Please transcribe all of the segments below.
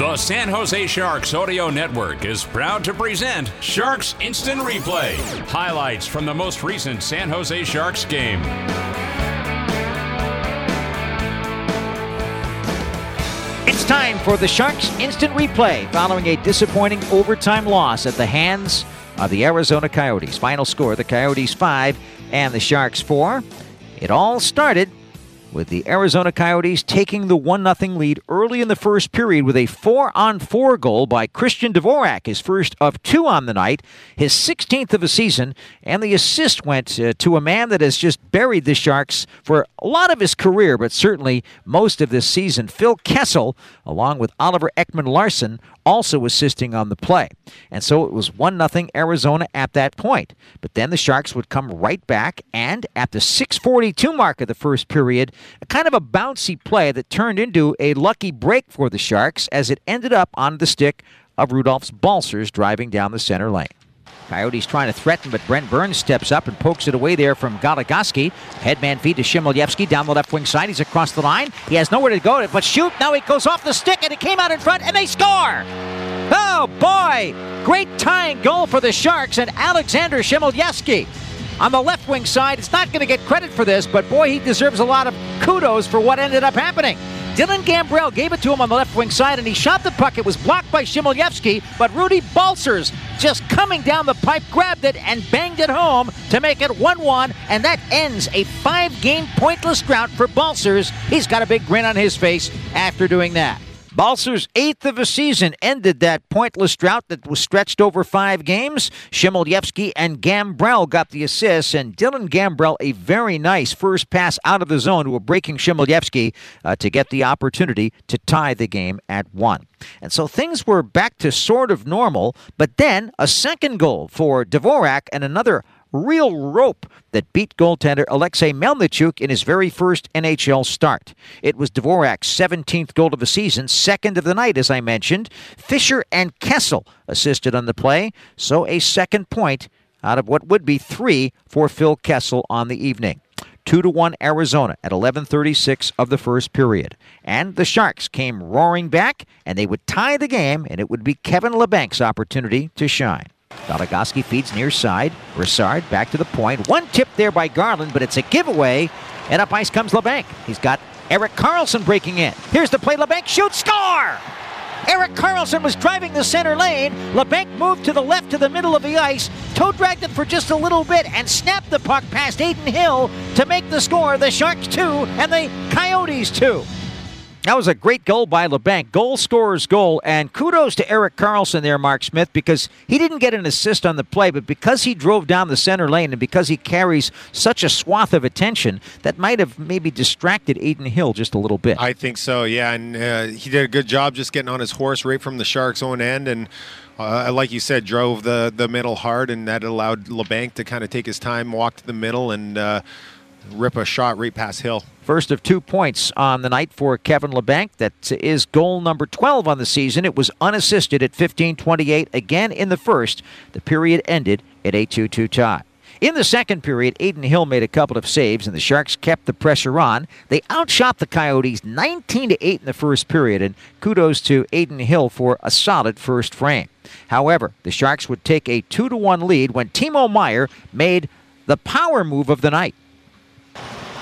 The San Jose Sharks Audio Network is proud to present Sharks Instant Replay. Highlights from the most recent San Jose Sharks game. It's time for the Sharks Instant Replay following a disappointing overtime loss at the hands of the Arizona Coyotes. Final score the Coyotes 5 and the Sharks 4. It all started with the Arizona Coyotes taking the 1 0 lead early in the first period with a 4 on 4 goal by Christian Dvorak, his first of two on the night, his 16th of the season, and the assist went uh, to a man that has just buried the Sharks for a lot of his career, but certainly most of this season. Phil Kessel, along with Oliver Ekman Larsson, also assisting on the play. And so it was 1 0 Arizona at that point. But then the Sharks would come right back, and at the 642 mark of the first period, a kind of a bouncy play that turned into a lucky break for the Sharks as it ended up on the stick of Rudolfs Balcers driving down the center lane. Coyotes trying to threaten, but Brent Burns steps up and pokes it away there from Goligoski. Headman feed to Chmelevski down the left wing side. He's across the line. He has nowhere to go, but shoot. Now he goes off the stick, and it came out in front, and they score. Oh, boy. Great tying goal for the Sharks and Alexander Chmelevski. On the left wing side, it's not going to get credit for this, but boy, he deserves a lot of kudos for what ended up happening. Dylan Gambrell gave it to him on the left wing side, and he shot the puck. It was blocked by Chmelevski, but Rudy Balcers, just coming down the pipe, grabbed it and banged it home to make it 1 1, and that ends a five game pointless drought for Balcers. He's got a big grin on his face after doing that. Balcer's eighth of a season ended that pointless drought that was stretched over five games. Chmelevski and Gambrell got the assists, and Dylan Gambrell a very nice first pass out of the zone to a breaking Chmelevski uh, to get the opportunity to tie the game at one. And so things were back to sort of normal, but then a second goal for Dvorak and another real rope that beat goaltender Alexei Melnichuk in his very first NHL start. It was Dvorak's 17th goal of the season, second of the night, as I mentioned. Fischer and Kessel assisted on the play, so a second point out of what would be three for Phil Kessel on the evening. 2 to 1 Arizona at 11:36 of the first period. And the Sharks came roaring back and they would tie the game and it would be Kevin Labanc's opportunity to shine. Goligoski feeds near side. Brassard back to the point. One tip there by Garland, but it's a giveaway. And up ice comes Labanc. He's got Erik Karlsson breaking in. Here's the play. Labanc shoots, score! Erik Karlsson was driving the center lane. Labanc moved to the left to the middle of the ice, toe dragged it for just a little bit, and snapped the puck past Adin Hill to make the score. The Sharks two and the Coyotes two. That was a great goal by Labanc. Goal scorer's goal. And kudos to Erik Karlsson there, Mark Smith, because he didn't get an assist on the play, but because he drove down the center lane and because he carries such a swath of attention, that might have maybe distracted Adin Hill just a little bit. I think so, yeah. And uh, he did a good job just getting on his horse right from the Sharks' own end. And uh, like you said, drove the, the middle hard, and that allowed Labanc to kind of take his time, walk to the middle, and uh, rip a shot right past Hill. First of two points on the night for Kevin Labanc. That is goal number 12 on the season. It was unassisted at 15:28 again in the first. The period ended at a 2-2 tie. In the second period, Adin Hill made a couple of saves, and the Sharks kept the pressure on. They outshot the Coyotes 19 to 8 in the first period, and kudos to Adin Hill for a solid first frame. However, the Sharks would take a 2 to 1 lead when Timo Meier made the power move of the night.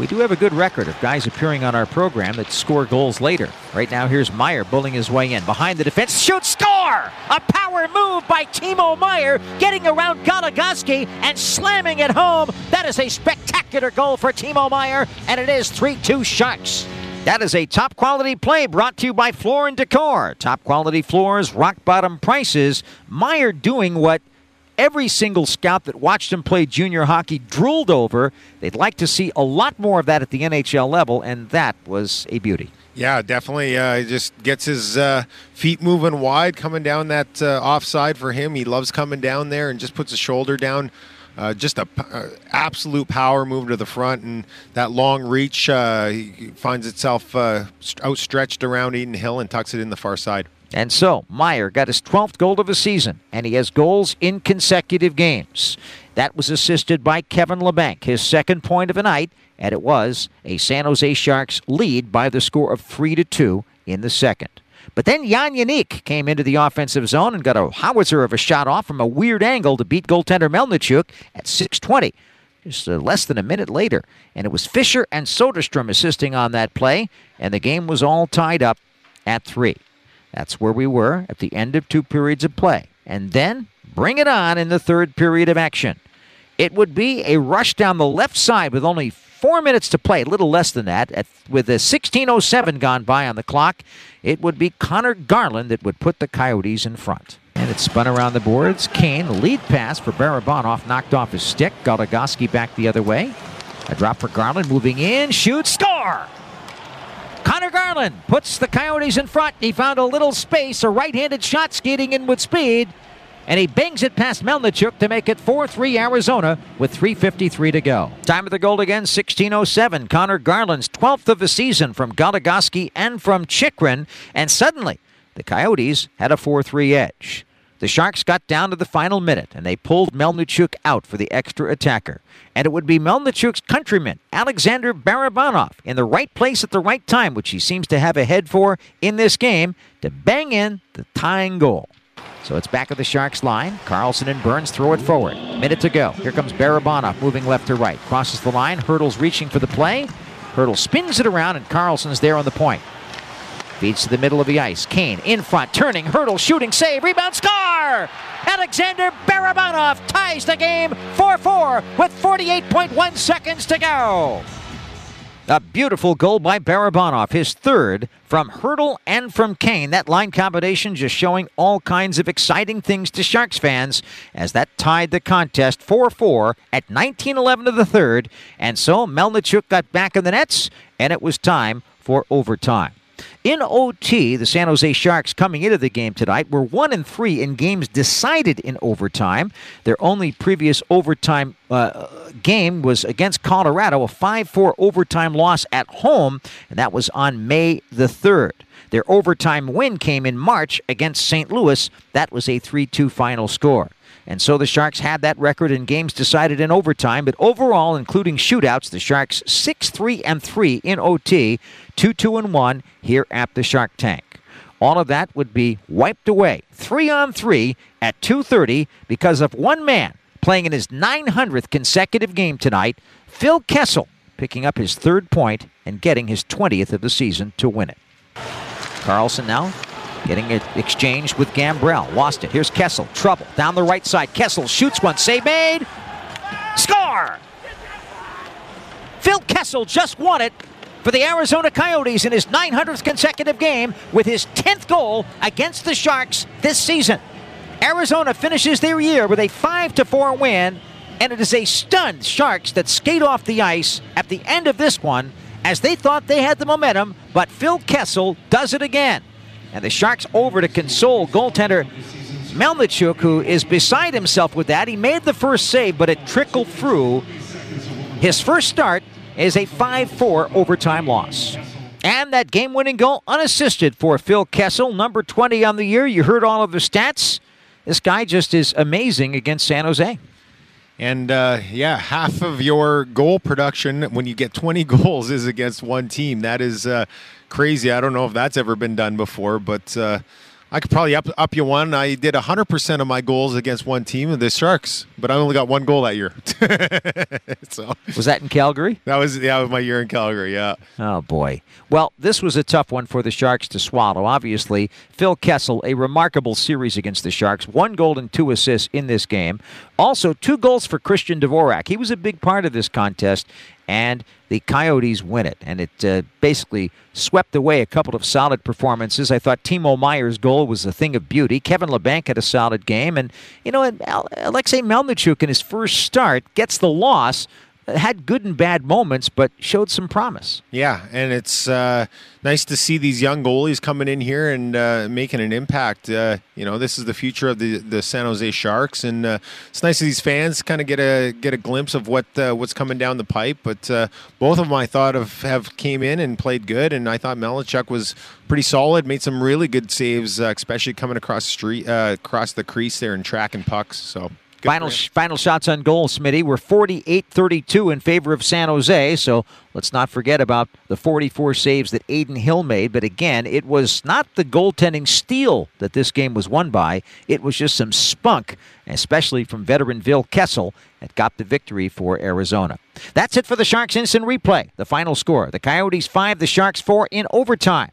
We do have a good record of guys appearing on our program that score goals later. Right now, here's Meier bulling his way in. Behind the defense, shoot, score! A power move by Timo Meier, getting around Goligoski and slamming it home. That is a spectacular goal for Timo Meier, and it is 3 2 Sharks. That is a top quality play brought to you by Floor and Decor. Top quality floors, rock bottom prices. Meier doing what every single scout that watched him play junior hockey drooled over. They'd like to see a lot more of that at the NHL level, and that was a beauty. Yeah, definitely. Uh, he just gets his uh, feet moving wide, coming down that uh, offside for him. He loves coming down there and just puts his shoulder down. Uh, just a uh, absolute power move to the front, and that long reach uh, finds itself uh, outstretched around Adin Hill and tucks it in the far side. And so Meier got his 12th goal of the season, and he has goals in consecutive games. That was assisted by Kevin Labanc, his second point of the night, and it was a San Jose Sharks lead by the score of 3 to 2 in the second. But then Jan Jenik came into the offensive zone and got a howitzer of a shot off from a weird angle to beat goaltender Melnichuk at 620 just uh, less than a minute later. And it was Fischer and Soderstrom assisting on that play, and the game was all tied up at three. That's where we were at the end of two periods of play. And then bring it on in the third period of action. It would be a rush down the left side with only four minutes to play, a little less than that. At, with a 16.07 gone by on the clock, it would be Connor Garland that would put the Coyotes in front. And it spun around the boards. Kane, lead pass for Barabanov, knocked off his stick. Goligoski back the other way. A drop for Garland, moving in, shoots, score! Connor Garland puts the Coyotes in front. He found a little space, a right handed shot skating in with speed, and he bangs it past Melnichuk to make it 4 3 Arizona with 3.53 to go. Time of the goal again 16.07. Connor Garland's 12th of the season from Goligoski and from Chychrun, and suddenly the Coyotes had a 4 3 edge. The Sharks got down to the final minute and they pulled Melnichuk out for the extra attacker. And it would be Melnichuk's countryman, Alexander Barabanov, in the right place at the right time, which he seems to have a head for in this game, to bang in the tying goal. So it's back of the Sharks line. Karlsson and Burns throw it forward. Minute to go. Here comes Barabanov moving left to right. Crosses the line. Hertl's reaching for the play. Hertl spins it around, and Karlsson's there on the point. Feeds to the middle of the ice. Kane in front, turning, Hertl, shooting, save, rebound, score! Alexander Barabanov ties the game 4 4 with 48.1 seconds to go. A beautiful goal by Barabanov, his third from Hertl and from Kane. That line combination just showing all kinds of exciting things to Sharks fans as that tied the contest 4 4 at 1911 of the third. And so Melnichuk got back in the nets, and it was time for overtime. In OT, the San Jose Sharks coming into the game tonight were 1 and 3 in games decided in overtime. Their only previous overtime uh, game was against Colorado, a 5-4 overtime loss at home, and that was on May the 3rd. Their overtime win came in March against St. Louis. That was a 3 2 final score. And so the Sharks had that record in games decided in overtime, but overall, including shootouts, the Sharks 6 3 and 3 in OT, 2 2 and 1 here at the Shark Tank. All of that would be wiped away 3 on 3 at 2:30 because of one man playing in his 900th consecutive game tonight, Phil Kessel, picking up his third point and getting his 20th of the season to win it. Karlsson now Getting it exchanged with Gambrell. Lost it. Here's Kessel. Trouble. Down the right side. Kessel shoots one. Save made. Score! Phil Kessel just won it for the Arizona Coyotes in his 900th consecutive game with his 10th goal against the Sharks this season. Arizona finishes their year with a 5 to 4 win, and it is a stunned Sharks that skate off the ice at the end of this one as they thought they had the momentum, but Phil Kessel does it again. And the Sharks over to console goaltender Melnichuk, who is beside himself with that. He made the first save, but it trickled through. His first start is a 5 4 overtime loss. And that game winning goal unassisted for Phil Kessel, number 20 on the year. You heard all of the stats. This guy just is amazing against San Jose. And uh, yeah, half of your goal production when you get 20 goals is against one team. That is uh, crazy. I don't know if that's ever been done before, but uh, I could probably up, up you one. I did 100% of my goals against one team, the Sharks, but I only got one goal that year. so Was that in Calgary? That was yeah, was my year in Calgary, yeah. Oh boy. Well, this was a tough one for the Sharks to swallow. Obviously, Phil Kessel, a remarkable series against the Sharks. One goal and two assists in this game. Also, two goals for Christian Dvorak. He was a big part of this contest and the Coyotes win it. And it uh, basically swept away a couple of solid performances. I thought Timo Meier's goal was a thing of beauty. Kevin Labanc had a solid game. And, you know, Alexei Melnichuk in his first start gets the loss had good and bad moments, but showed some promise. Yeah, and it's uh, nice to see these young goalies coming in here and uh, making an impact. Uh, you know, this is the future of the, the San Jose Sharks, and uh, it's nice that these fans kind of get a get a glimpse of what uh, what's coming down the pipe. But uh, both of them, I thought, have, have came in and played good, and I thought Melnichuk was pretty solid, made some really good saves, especially coming across street, across the crease there and tracking pucks. So Good final final shots on goal, Smitty, were 48-32 in favor of San Jose. So let's not forget about the 44 saves that Adin Hill made. But again, it was not the goaltending steal that this game was won by. It was just some spunk, especially from veteran Phil Kessel, that got the victory for Arizona. That's it for the Sharks instant replay. The final score: the Coyotes five, the Sharks four in overtime.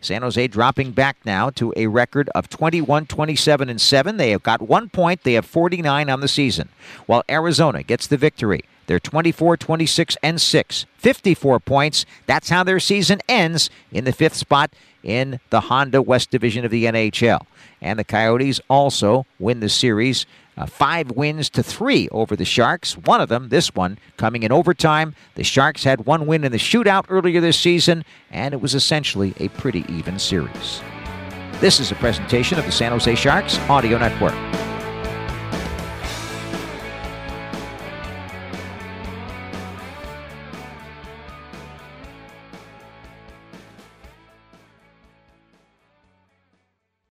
San Jose dropping back now to a record of 21, 27, and 7. They have got one point. They have 49 on the season. While Arizona gets the victory. They're 24, 26, and 6. 54 points. That's how their season ends in the fifth spot in the Honda West Division of the NHL. And the Coyotes also win the series uh, five wins to three over the Sharks. One of them, this one, coming in overtime. The Sharks had one win in the shootout earlier this season, and it was essentially a pretty even series. This is a presentation of the San Jose Sharks Audio Network.